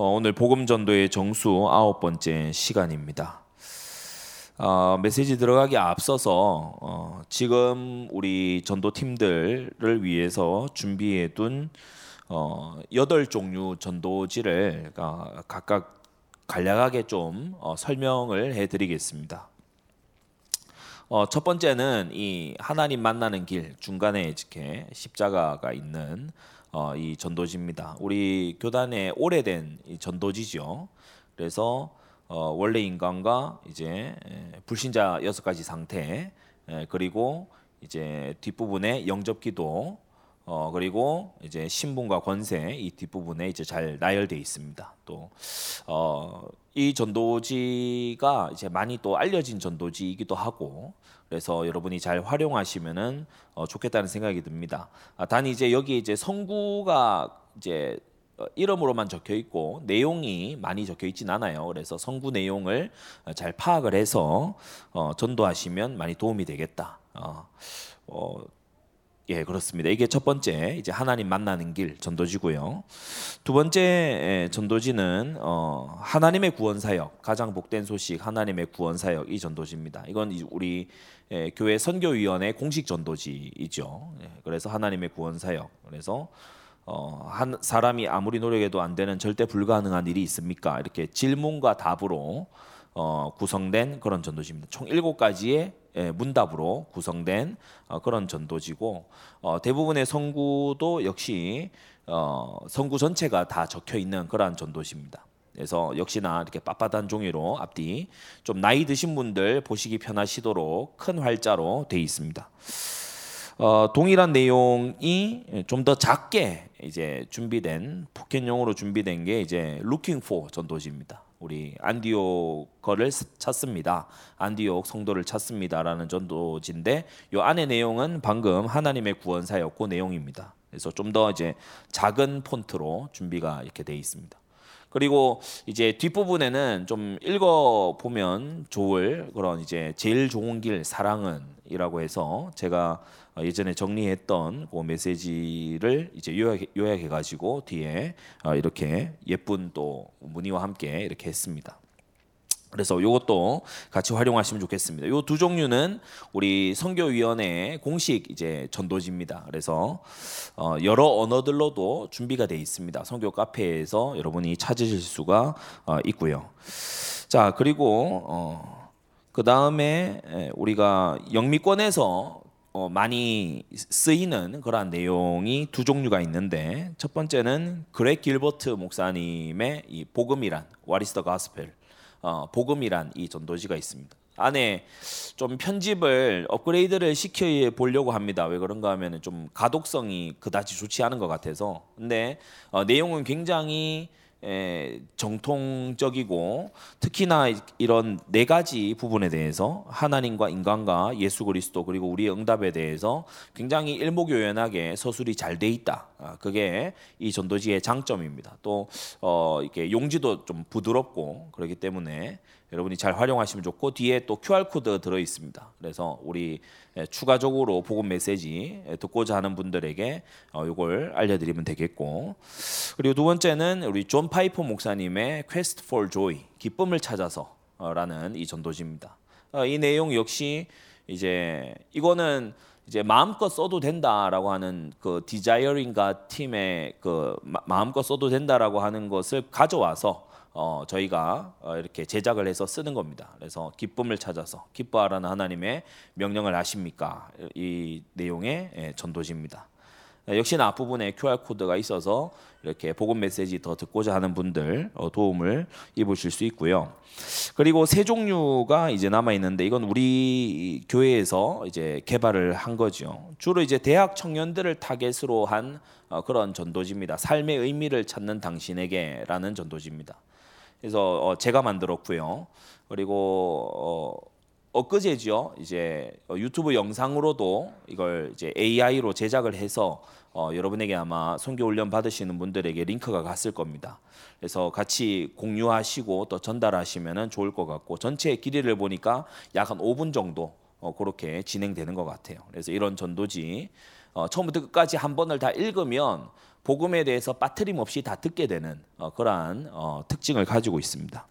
어, 오늘 복음 전도의 정수 아홉 번째 시간입니다. 어, 메시지 들어가기 앞서서 어, 지금 우리 전도 팀들을 위해서 준비해둔 어, 여덟 종류 전도지를 어, 각각 간략하게 좀 어, 설명을 해드리겠습니다. 어, 첫 번째는 이 하나님 만나는 길 중간에 이렇게 십자가가 있는 어, 이 전도지입니다. 우리 교단의 오래된 이 전도지죠. 그래서 어, 원래 인간과 이제 불신자 여섯 가지 상태 에, 그리고 이제 뒷부분에 영접기도 어, 그리고 이제 신분과 권세 이 뒷부분에 이제 잘 나열돼 있습니다. 또 어, 이 전도지가 이제 많이 또 알려진 전도지이기도 하고 그래서 여러분이 잘 활용하시면은 어, 좋겠다는 생각이 듭니다. 아, 단 이제 여기 이제 성구가 이제 어, 이름으로만 적혀 있고 내용이 많이 적혀 있진 않아요. 그래서 성구 내용을 잘 파악을 해서 어, 전도하시면 많이 도움이 되겠다. 어, 어, 예, 그렇습니다. 이게 첫 번째 이제 하나님 만나는 길 전도지고요. 두 번째 전도지는 어, 하나님의 구원 사역, 가장 복된 소식 하나님의 구원 사역 이 전도지입니다. 이건 우리 예, 교회 선교위원회 공식 전도지이죠. 예, 그래서 하나님의 구원 사역. 그래서 어, 한 사람이 아무리 노력해도 안 되는 절대 불가능한 일이 있습니까? 이렇게 질문과 답으로 어, 구성된 그런 전도지입니다. 총 일곱 가지의 예, 문답으로 구성된 어, 그런 전도지고 어, 대부분의 성구도 역시 어, 성구 전체가 다 적혀 있는 그러한 전도지입니다. 그래서 역시나 이렇게 빳빳한 종이로 앞뒤 좀 나이 드신 분들 보시기 편하시도록 큰 활자로 되어 있습니다. 어, 동일한 내용이 좀 더 작게 이제 준비된 포켓용으로 준비된 게 이제 Looking for 전도지입니다. 우리 안디옥 거를 찾습니다. 안디옥 성도를 찾습니다라는 전도지인데 요 안에 내용은 방금 하나님의 구원 사였고 내용입니다. 그래서 좀 더 이제 작은 폰트로 준비가 이렇게 돼 있습니다. 그리고 이제 뒷부분에는 좀 읽어 보면 좋을 그런 이제 제일 좋은 길 사랑은이라고 해서 제가 예전에 정리했던 그 메시지를 이제 요약, 요약해 가지고 뒤에 어, 이렇게 예쁜 또 무늬와 함께 이렇게 했습니다. 그래서 이것도 같이 활용하시면 좋겠습니다. 이 두 종류는 우리 선교위원회 공식 이제 전도지입니다. 그래서 어 여러 언어들로도 준비가 되어 있습니다. 선교 카페에서 여러분이 찾으실 수가 어 있고요. 자 그리고 어 그 다음에 우리가 영미권에서 어 많이 쓰이는 그러한 내용이 두 종류가 있는데 첫 번째는 그렉 길버트 목사님의 이 복음이란 the Gospel 어, 복음이란 이 전도지가 있습니다. 안에 좀 편집을 업그레이드를 시켜 보려고 합니다. 왜 그런가 하면 좀 가독성이 그다지 좋지 않은 것 같아서. 근데 어, 내용은 굉장히 에, 정통적이고 특히나 이런 네 가지 부분에 대해서 하나님과 인간과 예수 그리스도 그리고 우리의 응답에 대해서 굉장히 일목요연하게 서술이 잘 돼 있다. 아, 그게 이 전도지의 장점입니다. 또 어, 이렇게 용지도 좀 부드럽고 그렇기 때문에 여러분이 잘 활용하시면 좋고 뒤에 또 QR 코드 들어 있습니다. 그래서 우리 추가적으로 복음 메시지 듣고자 하는 분들에게 이걸 어, 알려드리면 되겠고 그리고 두 번째는 우리 존 파이퍼 목사님의 Quest for Joy 기쁨을 찾아서라는 이 전도지입니다. 어, 이 내용 역시 이제 이거는 이제 마음껏 써도 된다라고 하는 그 Desiring God 팀의 그 마음껏 써도 된다라고 하는 것을 가져와서 어, 저희가 어, 이렇게 제작을 해서 쓰는 겁니다. 그래서 기쁨을 찾아서 기뻐하라는 하나님의 명령을 아십니까? 이 내용의 예, 전도지입니다. 예, 역시나 앞부분에 QR 코드가 있어서 이렇게 복음 메시지 더 듣고자 하는 분들 어, 도움을 입으실 수 있고요. 그리고 세 종류가 이제 남아 있는데 이건 우리 교회에서 이제 개발을 한 거죠. 주로 이제 대학 청년들을 타겟으로 한 어, 그런 전도지입니다. 삶의 의미를 찾는 당신에게라는 전도지입니다. 그래서 어, 제가 만들었고요. 그리고 어, 엊그제죠. 이제 어, 유튜브 영상으로도 이걸 이제 AI로 제작을 해서 어, 여러분에게 아마 선교 훈련 받으시는 분들에게 링크가 갔을 겁니다. 그래서 같이 공유하시고 또 전달하시면 좋을 것 같고 전체 길이를 보니까 약 한 5분 정도 어, 그렇게 진행되는 것 같아요. 그래서 이런 전도지 어, 처음부터 끝까지 한 번을 다 읽으면 복음에 대해서 빠트림 없이 다 듣게 되는 어, 그러한 어, 특징을 가지고 있습니다.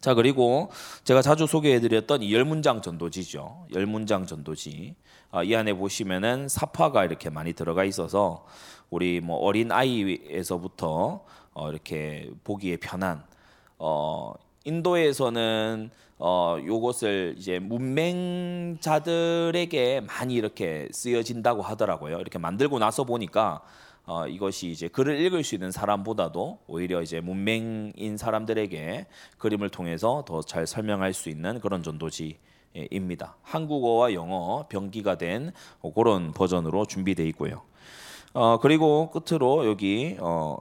자 그리고 제가 자주 소개해드렸던 이 열문장 전도지죠. 열문장 전도지 어, 이 안에 보시면은 사파가 이렇게 많이 들어가 있어서 우리 뭐 어린 아이에서부터 어, 이렇게 보기에 편한 어, 인도에서는 어, 요것을 이제 문맹자들에게 많이 이렇게 쓰여진다고 하더라고요. 이렇게 만들고 나서 보니까 어, 이것이 이제 글을 읽을 수 있는 사람보다도 오히려 이제 문맹인 사람들에게 그림을 통해서 더 잘 설명할 수 있는 그런 전도지입니다. 한국어와 영어 병기가 된 그런 버전으로 준비되어 있고요. 어, 그리고 끝으로 여기 어,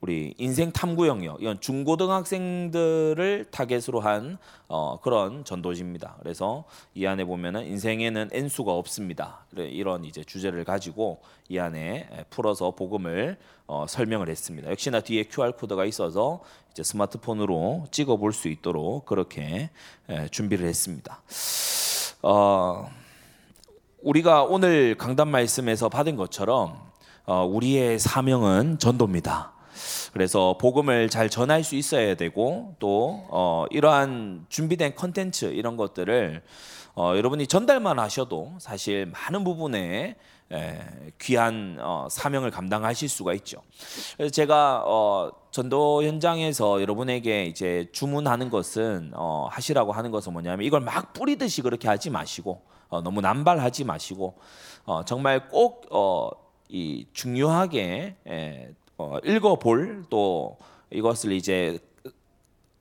우리 인생 탐구 영역 이건 중고등학생들을 타겟으로 한 어, 그런 전도지입니다. 그래서 이 안에 보면은 인생에는 N수가 없습니다. 이런 이제 주제를 가지고 이 안에 풀어서 복음을 어, 설명을 했습니다. 역시나 뒤에 QR 코드가 있어서 이제 스마트폰으로 찍어 볼 수 있도록 그렇게 에, 준비를 했습니다. 어, 우리가 오늘 강단 말씀에서 받은 것처럼 어, 우리의 사명은 전도입니다. 그래서 복음을 잘 전할 수 있어야 되고 또 어, 이러한 준비된 컨텐츠 이런 것들을 어, 여러분이 전달만 하셔도 사실 많은 부분에 에, 귀한 어, 사명을 감당하실 수가 있죠. 그래서 제가 어, 전도 현장에서 여러분에게 이제 주문하는 것은 어, 하시라고 하는 것은 뭐냐면 이걸 막 뿌리듯이 그렇게 하지 마시고 어, 너무 남발하지 마시고 어, 정말 꼭이 어, 중요하게 에, 어, 읽어볼 또 이것을 이제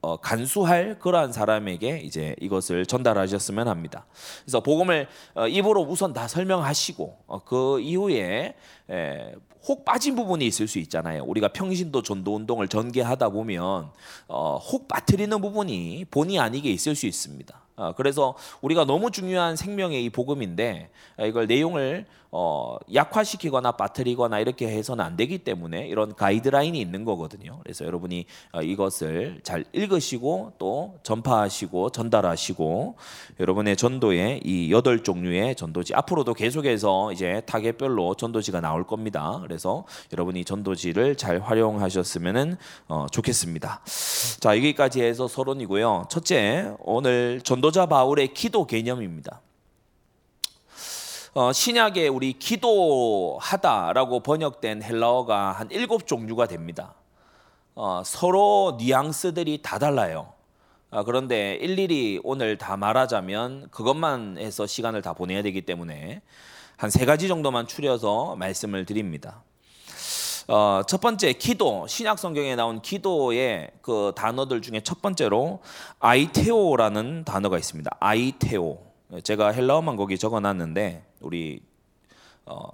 어, 간수할 그러한 사람에게 이제 이것을 전달하셨으면 합니다. 그래서 복음을 어, 입으로 우선 다 설명하시고 어, 그 이후에 에, 혹 빠진 부분이 있을 수 있잖아요. 우리가 평신도 전도 운동을 전개하다 보면 어, 혹 빠뜨리는 부분이 본의 아니게 있을 수 있습니다. 어, 그래서 우리가 너무 중요한 생명의 이 복음인데 이걸 내용을 어, 약화시키거나 빠뜨리거나 이렇게 해서는 안 되기 때문에 이런 가이드라인이 있는 거거든요. 그래서 여러분이 어, 이것을 잘 읽으시고 또 전파하시고 전달하시고 여러분의 전도의 이 여덟 종류의 전도지 앞으로도 계속해서 이제 타겟별로 전도지가 나올 겁니다. 그래서 여러분이 전도지를 잘 활용하셨으면 어, 좋겠습니다. 자 여기까지 해서 서론이고요. 첫째 오늘 전도 자 바울의 기도 개념입니다. 어, 신약에 우리 기도하다라고 번역된 헬라어가 한 일곱 종류가 됩니다. 어, 서로 뉘앙스들이 다 달라요. 아, 그런데 일일이 오늘 다 말하자면 그것만 해서 시간을 다 보내야 되기 때문에 한 세 가지 정도만 추려서 말씀을 드립니다. 어, 첫 번째 기도 신약 성경에 나온 기도의 그 단어들 중에 첫 번째로 아이테오라는 단어가 있습니다. 아이테오. 제가 헬라어만 거기 적어놨는데 우리 어,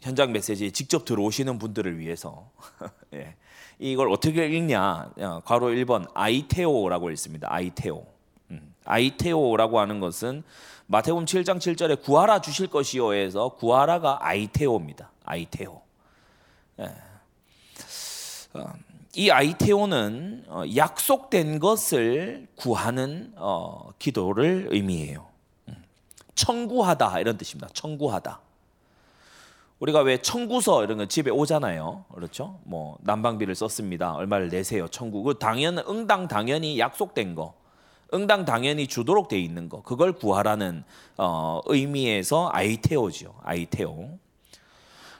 현장 메시지에 직접 들어오시는 분들을 위해서 예. 이걸 어떻게 읽냐? 괄호 1번 아이테오라고 읽습니다. 아이테오. 음. 아이테오라고 하는 것은 마태복음 7장 7절에 구하라 주실 것이요에서 구하라가 아이테오입니다. 아이테오. 예. 어, 이 아이테오는 어, 약속된 것을 구하는 어, 기도를 의미해요. 음. 청구하다 이런 뜻입니다. 청구하다. 우리가 왜 청구서 이런 거 집에 오잖아요. 그렇죠? 뭐 난방비를 썼습니다. 얼마를 내세요. 청구. 그 당연 응당 당연히 약속된 거. 응당 당연히 주도록 돼 있는 거. 그걸 구하라는 어, 의미에서 아이테오죠. 아이테오.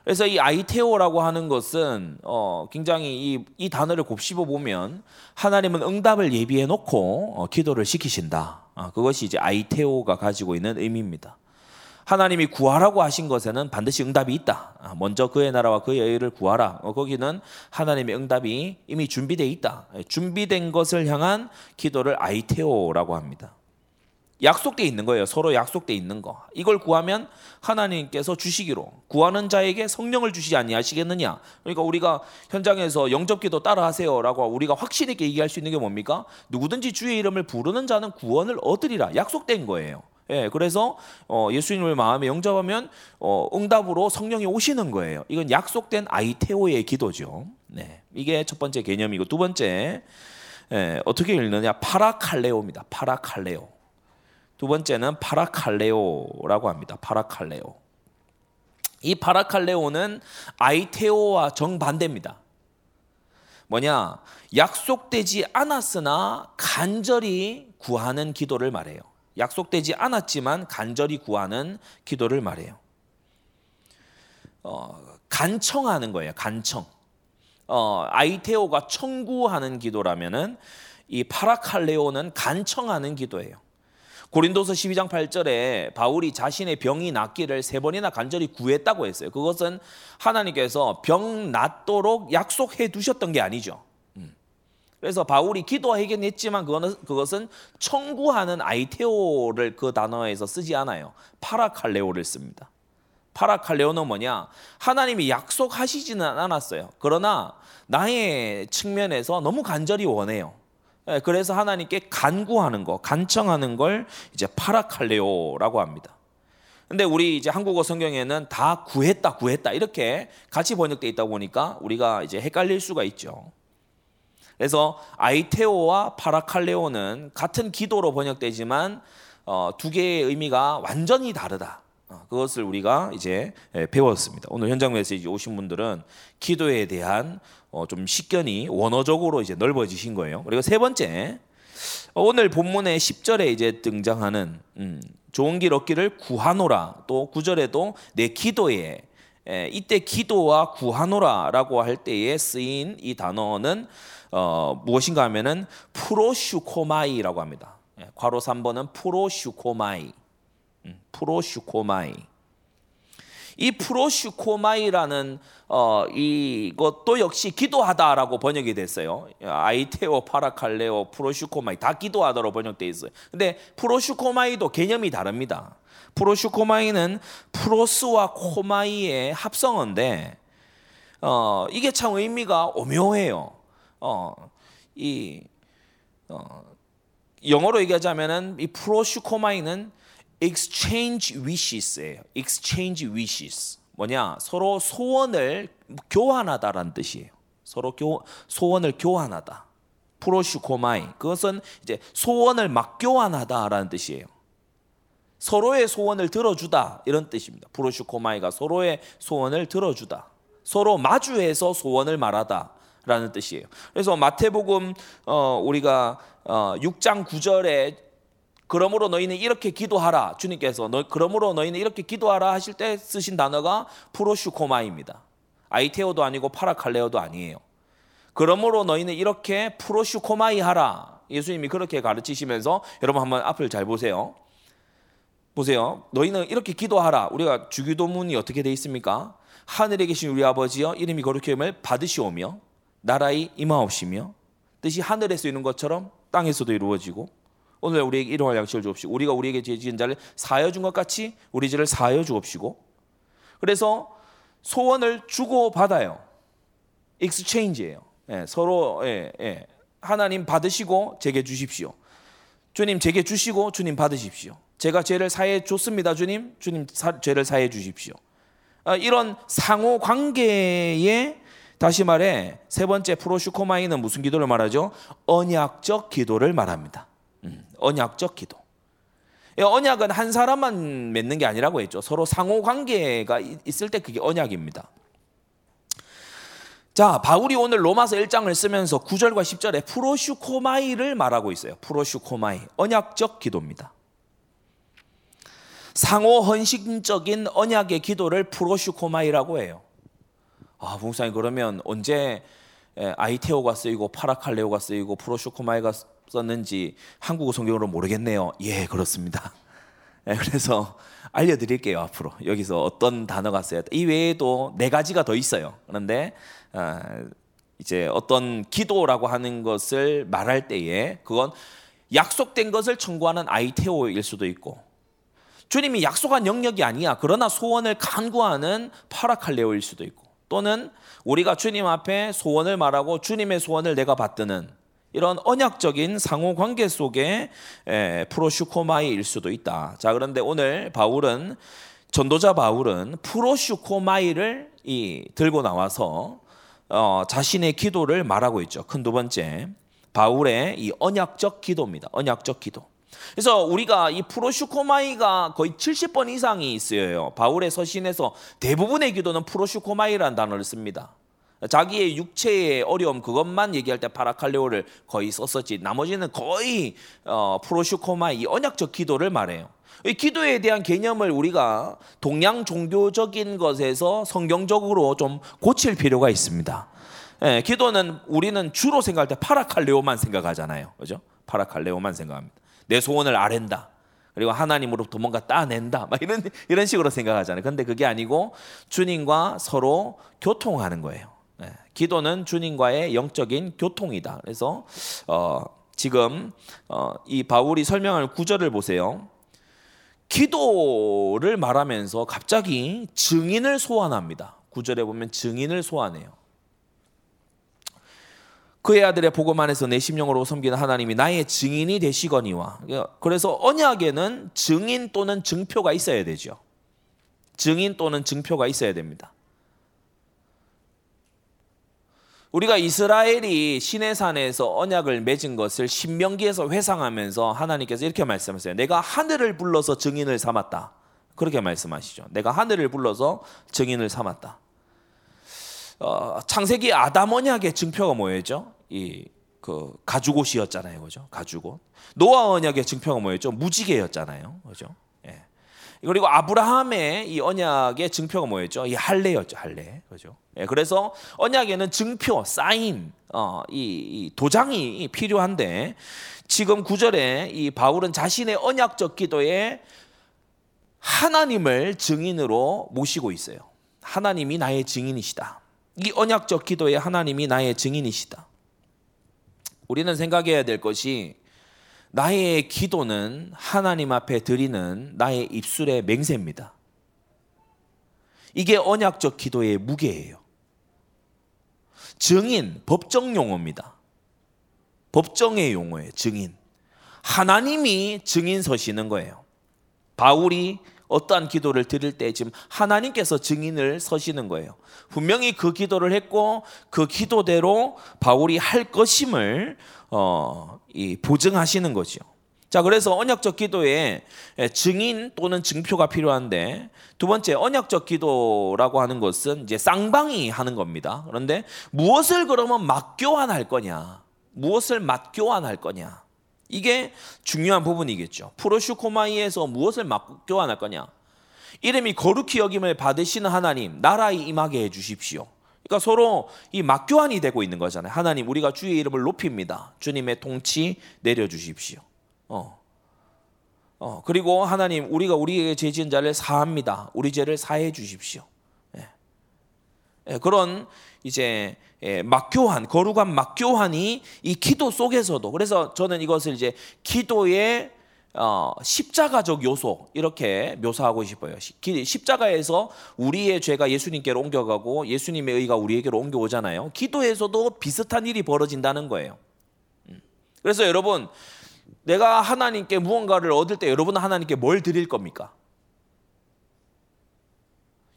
그래서 이 아이테오라고 하는 것은 어, 굉장히 이, 이 단어를 곱씹어 보면 하나님은 응답을 예비해 놓고 어, 기도를 시키신다. 어, 그것이 이제 아이테오가 가지고 있는 의미입니다. 하나님이 구하라고 하신 것에는 반드시 응답이 있다. 아, 먼저 그의 나라와 그의 의를 구하라. 어, 거기는 하나님의 응답이 이미 준비되어 있다. 준비된 것을 향한 기도를 아이테오라고 합니다. 약속돼 있는 거예요. 서로 약속돼 있는 거. 이걸 구하면 하나님께서 주시기로 구하는 자에게 성령을 주시지 아니하시겠느냐. 그러니까 우리가 현장에서 영접기도 따라하세요라고 우리가 확신 있게 얘기할 수 있는 게 뭡니까? 누구든지 주의 이름을 부르는 자는 구원을 얻으리라. 약속된 거예요. 예, 그래서 어, 예수님을 마음에 영접하면 어, 응답으로 성령이 오시는 거예요. 이건 약속된 아이테오의 기도죠. 네, 이게 첫 번째 개념이고 두 번째 예, 어떻게 읽느냐 파라칼레오입니다. 파라칼레오. 두 번째는 파라칼레오라고 합니다. 파라칼레오. 이 파라칼레오는 아이테오와 정반대입니다. 뭐냐? 약속되지 않았으나 간절히 구하는 기도를 말해요. 약속되지 않았지만 간절히 구하는 기도를 말해요. 어, 간청하는 거예요. 간청. 어, 아이테오가 청구하는 기도라면은 이 파라칼레오는 간청하는 기도예요. 고린도서 12장 8절에 바울이 자신의 병이 낫기를 세 번이나 간절히 구했다고 했어요. 그것은 하나님께서 병 낫도록 약속해 두셨던 게 아니죠. 음. 그래서 바울이 기도하긴 했지만 그거는 그것은 청구하는 아이테오를 그 단어에서 쓰지 않아요. 파라칼레오를 씁니다. 파라칼레오는 뭐냐? 하나님이 약속하시지는 않았어요. 그러나 나의 측면에서 너무 간절히 원해요. 예, 그래서 하나님께 간구하는 거, 간청하는 걸 이제 파라칼레오라고 합니다. 근데 우리 이제 한국어 성경에는 다 구했다, 구했다 이렇게 같이 번역돼 있다 보니까 우리가 이제 헷갈릴 수가 있죠. 그래서 아이테오와 파라칼레오는 같은 기도로 번역되지만 어, 두 개의 의미가 완전히 다르다. 어, 그것을 우리가 이제 예, 배웠습니다. 오늘 현장 메시지 오신 분들은 기도에 대한 어, 좀 식견이 원어적으로 이제 넓어지신 거예요. 그리고 세 번째 어, 오늘 본문의 10절에 이제 등장하는 음, 좋은 길 얻기를 구하노라 또 9절에도 내 기도에 에, 이때 기도와 구하노라라고 할 때에 쓰인 이 단어는 어, 무엇인가 하면은 προσεύχομαι라고 합니다. 예, 괄호 3번은 προσεύχομαι. 음, προσεύχομαι. 이 προσεύχομαι라는 어, 이것도 역시 기도하다라고 번역이 됐어요. αἰτέω, παρακαλέω, προσεύχομαι 다 기도하다로 번역돼 있어요. 근데 προσεύχομαι도 개념이 다릅니다. προσεύχομαι는 πρός와 εὔχομαι의 합성어인데 어, 이게 참 의미가 오묘해요. 어, 이 어, 영어로 얘기하자면은 이 προσεύχομαι는 exchange wishes예요. exchange wishes. 뭐냐? 서로 소원을 교환하다라는 뜻이에요. 서로 교, 소원을 교환하다. προσεύχομαι. 그것은 이제 소원을 맞교환하다라는 뜻이에요. 서로의 소원을 들어주다 이런 뜻입니다. προσεύχομαι가 서로의 소원을 들어주다. 서로 마주해서 소원을 말하다라는 뜻이에요. 그래서 마태복음 어, 우리가 어, 6장 9절에 그러므로 너희는 이렇게 기도하라. 주님께서 너, 그러므로 너희는 이렇게 기도하라 하실 때 쓰신 단어가 프로슈코마입니다. 아이테오도 아니고 파라칼레오도 아니에요. 그러므로 너희는 이렇게 프로슈코마이 하라. 예수님이 그렇게 가르치시면서 여러분 한번 앞을 잘 보세요. 보세요. 너희는 이렇게 기도하라. 우리가 주기도문이 어떻게 돼 있습니까? 하늘에 계신 우리 아버지여 이름이 거룩히 여김을 받으시오며 나라이 임하옵시며 뜻이 하늘에서 이루는 것처럼 땅에서도 이루어지고 오늘 우리에게 일용할 양식을 주옵시고 우리가 우리에게 죄 지은 자를 사하여 준 것 같이 우리 죄를 사하여 주옵시고 그래서 소원을 주고 받아요. 익스체인지예요. 예, 서로 예, 예. 하나님 받으시고 제게 주십시오. 주님 제게 주시고 주님 받으십시오. 제가 죄를 사해 줬습니다. 주님 주님 사, 죄를 사해 주십시오. 아, 이런 상호 관계에 다시 말해 세 번째 προσεύχομαι는 무슨 기도를 말하죠? 언약적 기도를 말합니다. 언약적 기도. 언약은 한 사람만 맺는 게 아니라고 했죠. 서로 상호 관계가 있을 때 그게 언약입니다. 자, 바울이 오늘 로마서 1장을 쓰면서 9절과 10절에 προσεύχομαι를 말하고 있어요. προσεύχομαι. 언약적 기도입니다. 상호 헌신적인 언약의 기도를 프로슈코마이라고 해요. 아, 봉사님 그러면 언제 아이테오가 쓰이고 파라칼레오가 쓰이고 프로슈코마이가 썼는지 한국어 성경으로 모르겠네요. 예, 그렇습니다. 예, 그래서 알려드릴게요 앞으로 여기서 어떤 단어가 써야 돼. 이 외에도 네 가지가 더 있어요. 그런데 어, 이제 어떤 기도라고 하는 것을 말할 때에 그건 약속된 것을 청구하는 아이테오일 수도 있고 주님이 약속한 영역이 아니야. 그러나 소원을 간구하는 파라칼레오일 수도 있고 또는 우리가 주님 앞에 소원을 말하고 주님의 소원을 내가 받드는 이런 언약적인 상호 관계 속에 프로슈코마이일 수도 있다. 자, 그런데 오늘 바울은 전도자 바울은 프로슈코마이를 이 들고 나와서 어, 자신의 기도를 말하고 있죠. 큰 두 번째 바울의 이 언약적 기도입니다. 언약적 기도. 그래서 우리가 이 προσεύχομαι가 거의 70번 이상이 있어요. 바울의 서신에서 대부분의 기도는 προσεύχομαι라는 단어를 씁니다. 자기의 육체의 어려움 그것만 얘기할 때 파라칼레오를 거의 썼었지 나머지는 거의 어, προσεύχομαι 언약적 기도를 말해요. 이 기도에 대한 개념을 우리가 동양 종교적인 것에서 성경적으로 좀 고칠 필요가 있습니다. 예, 기도는 우리는 주로 생각할 때 파라칼레오만 생각하잖아요. 그죠? 파라칼레오만 생각합니다. 내 소원을 아랜다. 그리고 하나님으로부터 뭔가 따낸다. 막 이런 이런 식으로 생각하잖아요. 근데 그게 아니고 주님과 서로 교통하는 거예요. 예, 기도는 주님과의 영적인 교통이다. 그래서 어, 지금 어, 이 바울이 설명할 구절을 보세요. 기도를 말하면서 갑자기 증인을 소환합니다. 구절에 보면 증인을 소환해요. 그의 아들의 복음 안에서 내 심령으로 섬기는 하나님이 나의 증인이 되시거니와. 그래서 언약에는 증인 또는 증표가 있어야 되죠. 증인 또는 증표가 있어야 됩니다. 우리가 이스라엘이 시내산에서 언약을 맺은 것을 신명기에서 회상하면서 하나님께서 이렇게 말씀하세요. 내가 하늘을 불러서 증인을 삼았다. 그렇게 말씀하시죠. 내가 하늘을 불러서 증인을 삼았다. 어, 창세기 아담 언약의 증표가 뭐였죠? 이 그 가죽옷이었잖아요, 그죠? 가죽옷. 노아 언약의 증표가 뭐였죠? 무지개였잖아요, 그죠? 예. 그리고 아브라함의 이 언약의 증표가 뭐였죠? 이 할례였죠, 할례, 그죠? 예, 그래서 언약에는 증표, 사인, 어, 이, 이 도장이 필요한데 지금 구절에 이 바울은 자신의 언약적 기도에 하나님을 증인으로 모시고 있어요. 하나님이 나의 증인이시다. 이 언약적 기도에 하나님이 나의 증인이시다. 우리는 생각해야 될 것이 나의 기도는 하나님 앞에 드리는 나의 입술의 맹세입니다. 이게 언약적 기도의 무게예요. 증인, 법정 용어입니다. 법정의 용어예요, 증인. 하나님이 증인 서시는 거예요. 바울이 어떠한 기도를 드릴 때 지금 하나님께서 증인을 서시는 거예요. 분명히 그 기도를 했고 그 기도대로 바울이 할 것임을 어, 이 보증하시는 거죠. 자, 그래서 언약적 기도에 증인 또는 증표가 필요한데 두 번째 언약적 기도라고 하는 것은 이제 쌍방이 하는 겁니다. 그런데 무엇을 그러면 맞교환할 거냐? 무엇을 맞교환할 거냐? 이게 중요한 부분이겠죠. 프로슈코마이에서 무엇을 맞교환할 거냐? 이름이 거룩히 여김을 받으시는 하나님, 나라에 임하게 해 주십시오. 그러니까 서로 이 맞교환이 되고 있는 거잖아요. 하나님, 우리가 주의 이름을 높입니다. 주님의 통치 내려 주십시오. 어. 어, 그리고 하나님, 우리가 우리에게 죄 지은 자를 사합니다. 우리 죄를 사해 주십시오. 예. 예, 그런 이제 예, 막교환, 거룩한 막교환이 이 기도 속에서도 그래서 저는 이것을 이제 기도의 어, 십자가적 요소 이렇게 묘사하고 싶어요. 십자가에서 우리의 죄가 예수님께로 옮겨가고 예수님의 의가 우리에게로 옮겨오잖아요. 기도에서도 비슷한 일이 벌어진다는 거예요. 음. 그래서 여러분 내가 하나님께 무언가를 얻을 때 여러분은 하나님께 뭘 드릴 겁니까?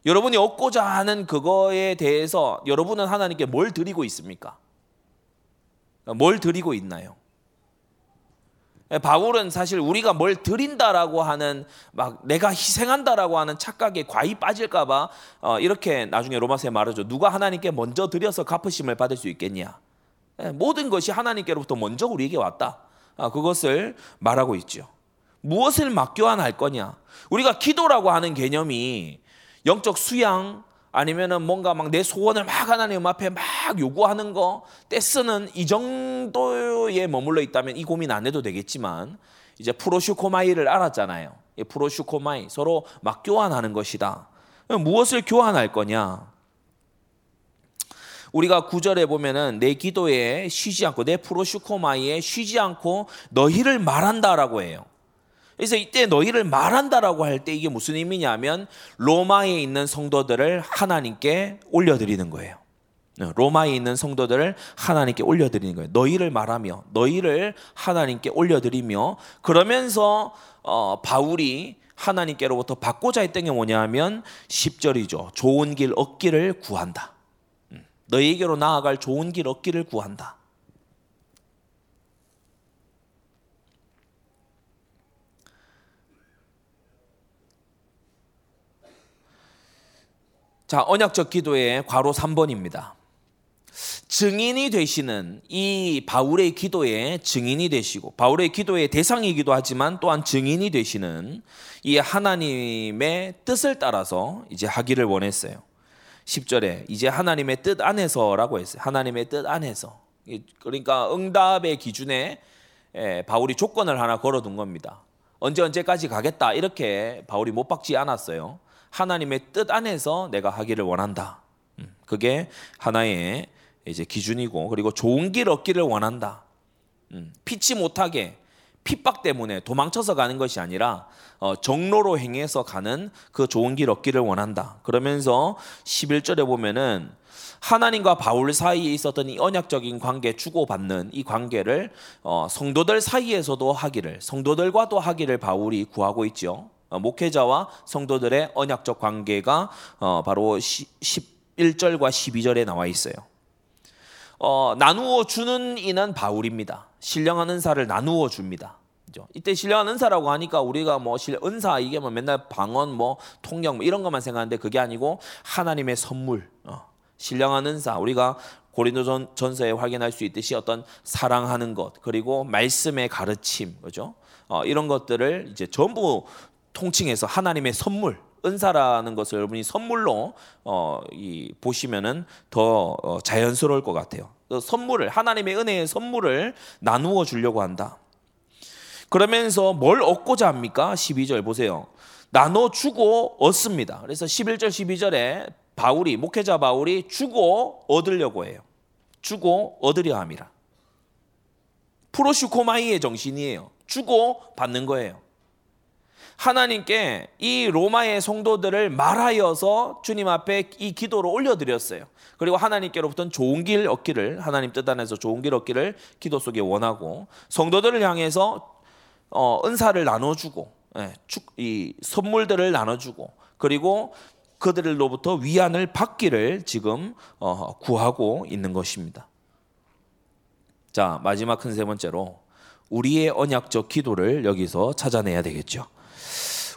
여러분이 얻고자 하는 그거에 대해서 여러분은 하나님께 뭘 드리고 있습니까? 뭘 드리고 있나요? 바울은 사실 우리가 뭘 드린다라고 하는 막 내가 희생한다라고 하는 착각에 과히 빠질까봐 어, 이렇게 나중에 로마서에 말하죠. 누가 하나님께 먼저 드려서 갚으심을 받을 수 있겠냐? 모든 것이 하나님께로부터 먼저 우리에게 왔다. 아, 그것을 말하고 있죠. 무엇을 맞교환할 거냐? 우리가 기도라고 하는 개념이 영적 수양 아니면은 뭔가 막 내 소원을 막 하나님 앞에 막 요구하는 거 떼쓰는 이 정도에 머물러 있다면 이 고민 안 해도 되겠지만 이제 προσεύχομαι를 알았잖아요. προσεύχομαι 서로 맞교환하는 것이다. 무엇을 교환할 거냐? 우리가 9절에 보면은 내 기도에 쉬지 않고 내 προσεύχομαι에 쉬지 않고 너희를 말한다라고 해요. 그래서 이때 너희를 말한다라고 할 때 이게 무슨 의미냐면 로마에 있는 성도들을 하나님께 올려드리는 거예요. 네, 로마에 있는 성도들을 하나님께 올려드리는 거예요. 너희를 말하며 너희를 하나님께 올려드리며 그러면서 어, 바울이 하나님께로부터 받고자 했던 게 뭐냐면 10절이죠. 좋은 길 얻기를 구한다. 음, 너희에게로 나아갈 좋은 길 얻기를 구한다. 자, 언약적 기도의 괄호 3번입니다. 증인이 되시는 이 바울의 기도의 증인이 되시고 바울의 기도의 대상이기도 하지만 또한 증인이 되시는 이 하나님의 뜻을 따라서 이제 하기를 원했어요. 10절에 이제 하나님의 뜻 안에서라고 했어요. 하나님의 뜻 안에서. 그러니까 응답의 기준에 바울이 조건을 하나 걸어둔 겁니다. 언제 언제까지 가겠다 이렇게 바울이 못 박지 않았어요. 하나님의 뜻 안에서 내가 하기를 원한다. 음, 그게 하나의 이제 기준이고 그리고 좋은 길 얻기를 원한다. 음, 피치 못하게 핍박 때문에 도망쳐서 가는 것이 아니라 어, 정로로 행해서 가는 그 좋은 길 얻기를 원한다. 그러면서 11절에 보면은 하나님과 바울 사이에 있었던 이 언약적인 관계 주고받는 이 관계를 어, 성도들 사이에서도 하기를 성도들과도 하기를 바울이 구하고 있죠. 어, 목회자와 성도들의 언약적 관계가 어, 바로 11절과 12절에 나와 있어요. 어, 나누어 주는 이는 바울입니다. 신령한 은사를 나누어 줍니다. 이때 신령한 은사라고 하니까 우리가 뭐 은사 이게 뭐 맨날 방언 뭐 통역 뭐 이런 것만 생각하는데 그게 아니고 하나님의 선물 어, 신령한 은사 우리가 고린도 전서에 확인할 수 있듯이 어떤 사랑하는 것 그리고 말씀의 가르침 그죠 어, 이런 것들을 이제 전부 통칭해서 하나님의 선물 은사라는 것을 여러분이 선물로 어, 이, 보시면은 더 어, 자연스러울 것 같아요. 그 선물을 하나님의 은혜의 선물을 나누어 주려고 한다. 그러면서 뭘 얻고자 합니까? 12절 보세요. 나눠 주고 얻습니다. 그래서 11절 12절에 바울이 목회자 바울이 주고 얻으려고 해요. 주고 얻으려 함이라. 프로슈코마이의 정신이에요. 주고 받는 거예요. 하나님께 이 로마의 성도들을 말하여서 주님 앞에 이 기도로 올려드렸어요. 그리고 하나님께로부터는 좋은 길 얻기를 하나님 뜻 안에서 좋은 길 얻기를 기도 속에 원하고 성도들을 향해서 어, 은사를 나눠주고 예, 이 선물들을 나눠주고 그리고 그들로부터 위안을 받기를 지금 어, 구하고 있는 것입니다. 자 마지막 큰 세 번째로 우리의 언약적 기도를 여기서 찾아내야 되겠죠.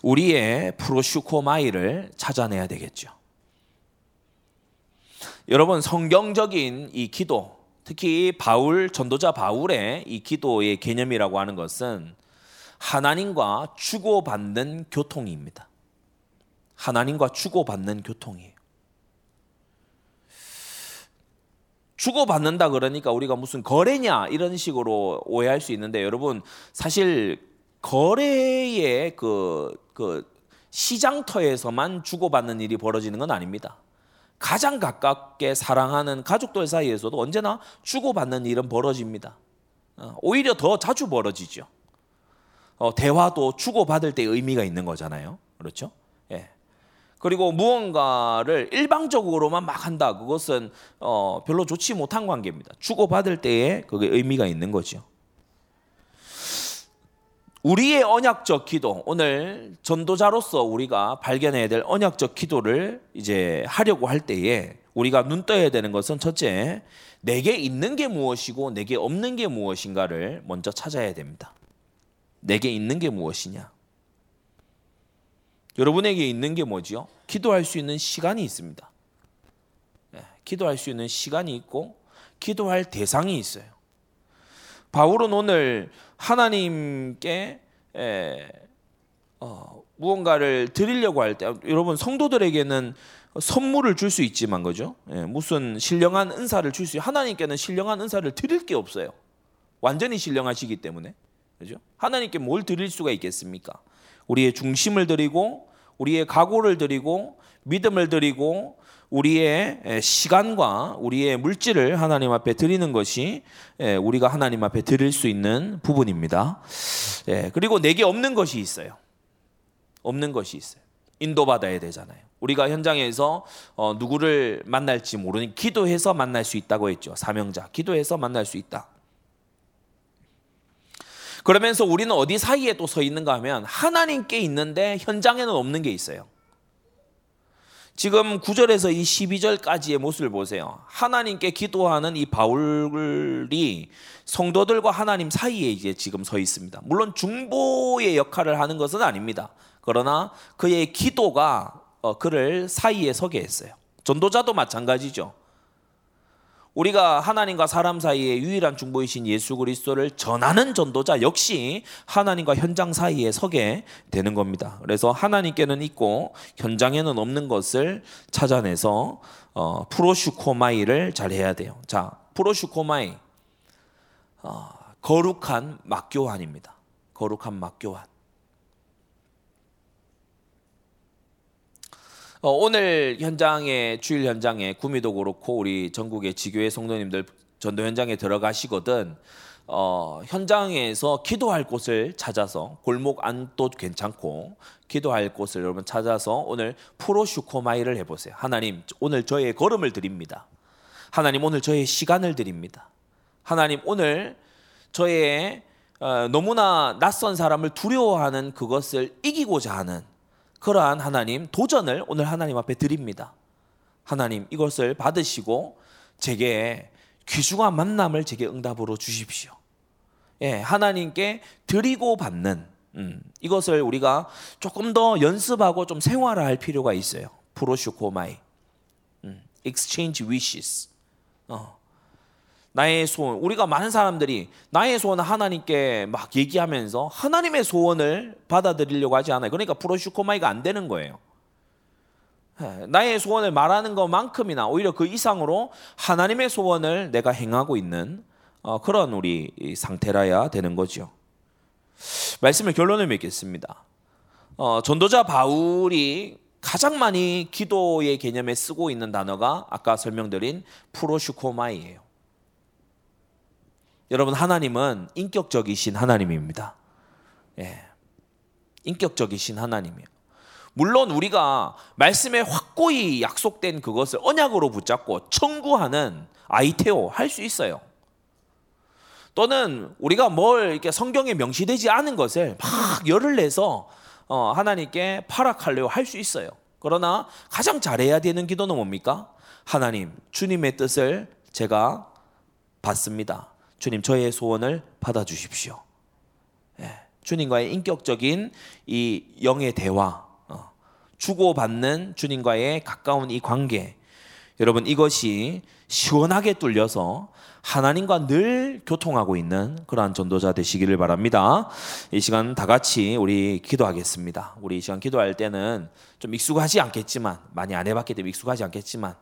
우리의 프로슈코마이를 찾아내야 되겠죠. 여러분 성경적인 이 기도, 특히 바울 전도자 바울의 이 기도의 개념이라고 하는 것은 하나님과 주고받는 교통입니다. 하나님과 주고받는 교통이에요. 주고받는다 그러니까 우리가 무슨 거래냐 이런 식으로 오해할 수 있는데 여러분 사실 거래의 그, 그 시장터에서만 주고받는 일이 벌어지는 건 아닙니다. 가장 가깝게 사랑하는 가족들 사이에서도 언제나 주고받는 일은 벌어집니다. 어, 오히려 더 자주 벌어지죠. 어, 대화도 주고받을 때 의미가 있는 거잖아요. 그렇죠? 예. 그리고 무언가를 일방적으로만 막 한다. 그것은 어, 별로 좋지 못한 관계입니다. 주고받을 때에 그게 의미가 있는 거죠. 우리의 언약적 기도, 오늘 전도자로서 우리가 발견해야 될 언약적 기도를 이제 하려고 할 때에 우리가 눈 떠야 되는 것은 첫째, 내게 있는 게 무엇이고 내게 없는 게 무엇인가를 먼저 찾아야 됩니다. 내게 있는 게 무엇이냐? 여러분에게 있는 게 뭐지요? 기도할 수 있는 시간이 있습니다. 네, 기도할 수 있는 시간이 있고 기도할 대상이 있어요. 바울은 오늘 하나님께 에, 어, 무언가를 드리려고 할 때 여러분 성도들에게는 선물을 줄 수 있지만 그죠? 예, 무슨 신령한 은사를 줄 수 하나님께는 신령한 은사를 드릴 게 없어요. 완전히 신령하시기 때문에 그죠? 하나님께 뭘 드릴 수가 있겠습니까? 우리의 중심을 드리고 우리의 각오를 드리고 믿음을 드리고 우리의 시간과 우리의 물질을 하나님 앞에 드리는 것이 우리가 하나님 앞에 드릴 수 있는 부분입니다. 그리고 내게 없는 것이 있어요. 없는 것이 있어요. 인도받아야 되잖아요. 우리가 현장에서 어, 누구를 만날지 모르니 기도해서 만날 수 있다고 했죠. 사명자. 기도해서 만날 수 있다. 그러면서 우리는 어디 사이에 또 서 있는가 하면 하나님께 있는데 현장에는 없는 게 있어요. 지금 9절에서 이 12절까지의 모습을 보세요. 하나님께 기도하는 이 바울이 성도들과 하나님 사이에 이제 지금 서 있습니다. 물론 중보의 역할을 하는 것은 아닙니다. 그러나 그의 기도가 어, 그를 사이에 서게 했어요. 전도자도 마찬가지죠. 우리가 하나님과 사람 사이에 유일한 중보이신 예수 그리스도를 전하는 전도자 역시 하나님과 현장 사이에 서게 되는 겁니다. 그래서 하나님께는 있고 현장에는 없는 것을 찾아내서 어, 프로슈코마이를 잘 해야 돼요. 자, 프로슈코마이 어, 거룩한 막교환입니다. 거룩한 막교환. 어, 오늘 현장에 주일 현장에 구미도 그렇고 우리 전국의 지교회 성도님들 전도 현장에 들어가시거든 어, 현장에서 기도할 곳을 찾아서 골목 안도 괜찮고 기도할 곳을 여러분 찾아서 오늘 프로슈코마이를 해보세요. 하나님 오늘 저의 걸음을 드립니다. 하나님 오늘 저의 시간을 드립니다. 하나님 오늘 저의 어, 너무나 낯선 사람을 두려워하는 그것을 이기고자 하는 그러한 하나님 도전을 오늘 하나님 앞에 드립니다. 하나님 이것을 받으시고 제게 귀중한 만남을 제게 응답으로 주십시오. 예, 하나님께 드리고 받는 음, 이것을 우리가 조금 더 연습하고 좀 생활할 필요가 있어요. 프로슈코마이, 음, exchange wishes. 어. 나의 소원, 우리가 많은 사람들이 나의 소원을 하나님께 막 얘기하면서 하나님의 소원을 받아들이려고 하지 않아요. 그러니까 프로슈코마이가 안 되는 거예요. 예, 나의 소원을 말하는 것만큼이나 오히려 그 이상으로 하나님의 소원을 내가 행하고 있는 어, 그런 우리 상태라야 되는 거죠. 말씀의 결론을 맺겠습니다. 어, 전도자 바울이 가장 많이 기도의 개념에 쓰고 있는 단어가 아까 설명드린 프로슈코마이예요. 여러분 하나님은 인격적이신 하나님입니다. 예. 인격적이신 하나님이에요. 물론 우리가 말씀에 확고히 약속된 그것을 언약으로 붙잡고 청구하는 아이테오 할 수 있어요. 또는 우리가 뭘 이렇게 성경에 명시되지 않은 것을 막 열을 내서 어, 하나님께 파락하려 할 수 있어요. 그러나 가장 잘해야 되는 기도는 뭡니까? 하나님, 주님의 뜻을 제가 받습니다. 주님 저의 소원을 받아 주십시오. 예, 주님과의 인격적인 이 영의 대화, 어, 주고받는 주님과의 가까운 이 관계, 여러분 이것이 시원하게 뚫려서 하나님과 늘 교통하고 있는 그러한 전도자 되시기를 바랍니다. 이 시간 다 같이 우리 기도하겠습니다. 우리 이 시간 기도할 때는 좀 익숙하지 않겠지만 많이 안 해봤기 때문에 익숙하지 않겠지만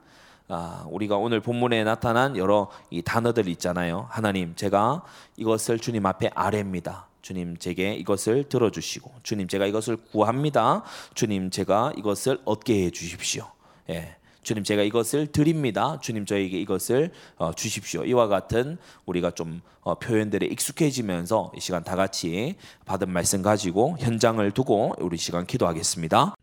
아, 우리가 오늘 본문에 나타난 여러 이 단어들 있잖아요. 하나님, 제가 이것을 주님 앞에 아뢰입니다. 주님 제게 이것을 들어주시고 주님 제가 이것을 구합니다. 주님 제가 이것을 얻게 해 주십시오. 예. 주님 제가 이것을 드립니다. 주님 저에게 이것을 어, 주십시오. 이와 같은 우리가 좀 어, 표현들에 익숙해지면서 이 시간 다 같이 받은 말씀 가지고 현장을 두고 우리 시간 기도하겠습니다.